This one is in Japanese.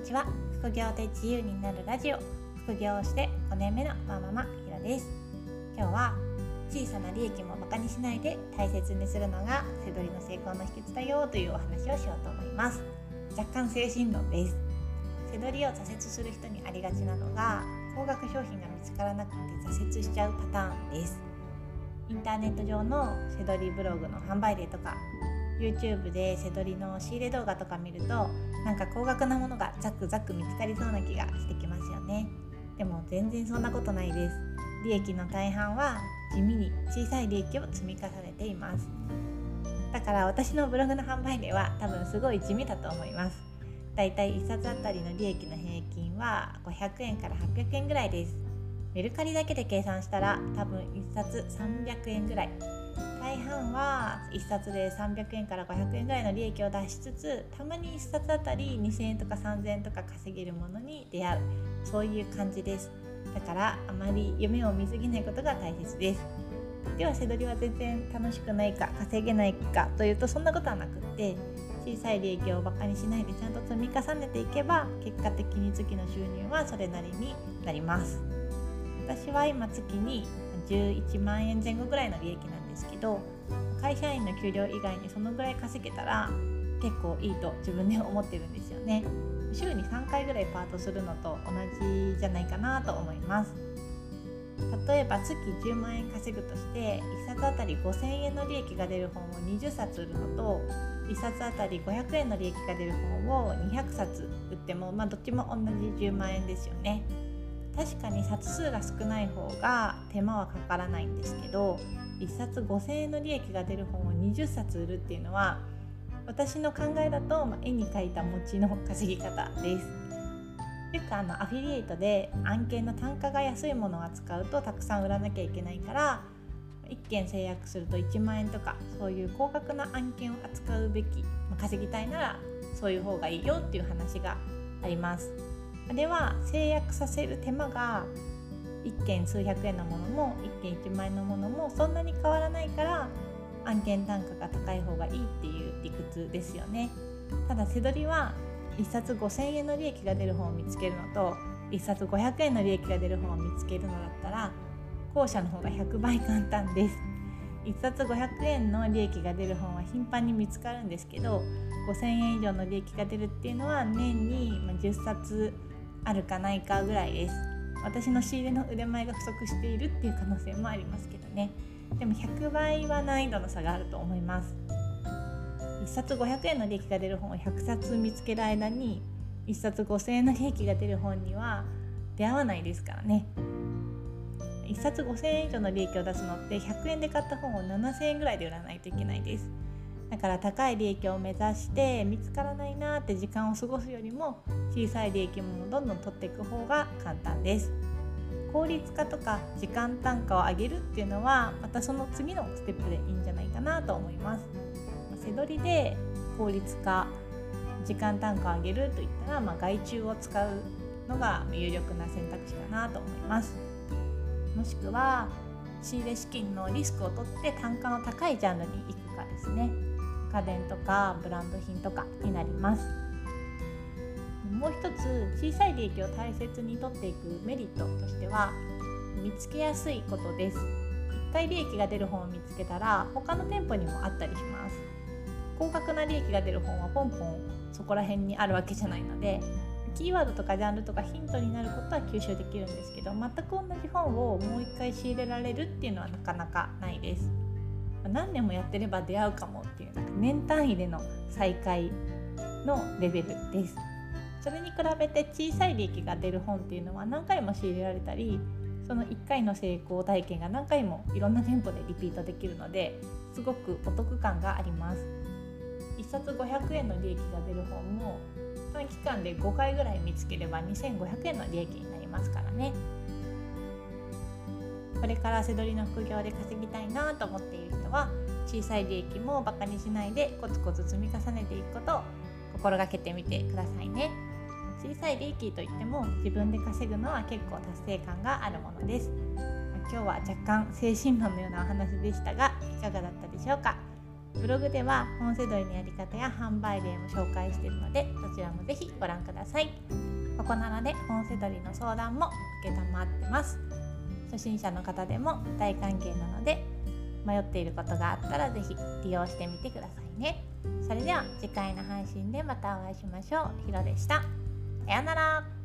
にちは。副業で自由になるラジオ。副業をして5年目のマママひろです。今日は小さな利益もバカにしないで大切にするのがセドリの成功の秘訣だよというお話をしようと思います。若干精神論です。セドリを挫折する人にありがちなのが高額商品が見つからなくて挫折しちゃうパターンです。インターネット上のセドリブログの販売例とか YouTube でセドリの仕入れ動画とか見るとなんか高額なものがザクザク見つかりそうな気がしてきますよね。でも全然そんなことないです。利益の大半は地味に小さい利益を積み重ねています。だから私のブログの販売例は多分すごい地味だと思います。だいたい1冊あたりの利益の平均は500円から800円ぐらいです。メルカリだけで計算したら多分1冊300円ぐらい。大半は1冊で300円から500円ぐらいの利益を出しつつたまに1冊あたり2000円とか3000円とか稼げるものに出会う。そういう感じです。だからあまり夢を見すぎないことが大切です。では背取りは全然楽しくないか稼げないかというとそんなことはなくって小さい利益をバカにしないでちゃんと積み重ねていけば結果的に月の収入はそれなりになります。私は今月に11万円前後ぐらいの利益なんですけど会社員の給料以外にそのぐらい稼げたら結構いいと自分で思ってるんですよね。週に3回ぐらいパートするのと同じじゃないかなと思います。例えば月10万円稼ぐとして1冊あたり5000円の利益が出る本を20冊売るのと1冊あたり500円の利益が出る本を200冊売っても、まあ、どっちも同じ10万円ですよね。確かに冊数が少ない方が手間はかからないんですけど1冊5,000円の利益が出る本を20冊売るっていうのは私の考えだと、ま絵に描いた餅の稼ぎ方です。よくあのアフィリエイトで案件の単価が安いものを扱うとたくさん売らなきゃいけないから1件制約すると1万円とかそういう高額な案件を扱うべき、ま稼ぎたいならそういう方がいいよっていう話があります。あれは制約させる手間が1件数百円のものも1件1万円のものもそんなに変わらないから案件単価が高い方がいいっていう理屈ですよね。ただ背取りは1冊5000円の利益が出る本を見つけるのと1冊500円の利益が出る本を見つけるのだったら後者の方が100倍簡単です。1冊500円の利益が出る本は頻繁に見つかるんですけど5000円以上の利益が出るっていうのは年に10冊あるかないかぐらいです。私の仕入れの腕前が不足しているっていう可能性もありますけどね。でも100倍は難易度の差があると思います。1冊500円の利益が出る本を100冊見つける間に1冊5000円の利益が出る本には出会わないですからね。1冊5000円以上の利益を出すのって100円で買った本を7000円ぐらいで売らないといけないです。だから高い利益を目指して見つからないなって時間を過ごすよりも小さい利益もどんどん取っていく方が簡単です。効率化とか時間単価を上げるっていうのはまたその次のステップでいいんじゃないかなと思います。背取りで効率化時間単価を上げるといったら、まあ、外注を使うのが有力な選択肢かなと思います。もしくは仕入れ資金のリスクを取って単価の高いジャンルに行くかですね。家電とかブランド品とかになります。もう一つ小さい利益を大切に取っていくメリットとしては見つけやすいことです。1回利益が出る本を見つけたら他の店舗にもあったりします。高額な利益が出る本はポンポンそこら辺にあるわけじゃないのでキーワードとかジャンルとかヒントになることは吸収できるんですけど全く同じ本をもう一回仕入れられるっていうのはなかなかないです。何年もやってれば出会うかもっていう年単位での再会のレベルです。それに比べて小さい利益が出る本っていうのは何回も仕入れられたりその1回の成功体験が何回もいろんな店舗でリピートできるのですごくお得感があります。1冊500円の利益が出る本も短期間で5回ぐらい見つければ2500円の利益になりますからね。これからせどりの副業で稼ぎたいなと思っている人は小さい利益もバカにしないでコツコツ積み重ねていくことを心がけてみてくださいね。小さい利益といっても自分で稼ぐのは結構達成感があるものです。今日は若干精神論のようなお話でしたがいかがだったでしょうか？ブログでは本セドリのやり方や販売例も紹介しているのでそちらもぜひご覧ください。ここならで本セドリの相談も承ってます。初心者の方でも大歓迎なので迷っていることがあったら是非利用してみてくださいね。それでは次回の配信でまたお会いしましょう。ひろでした。さようなら。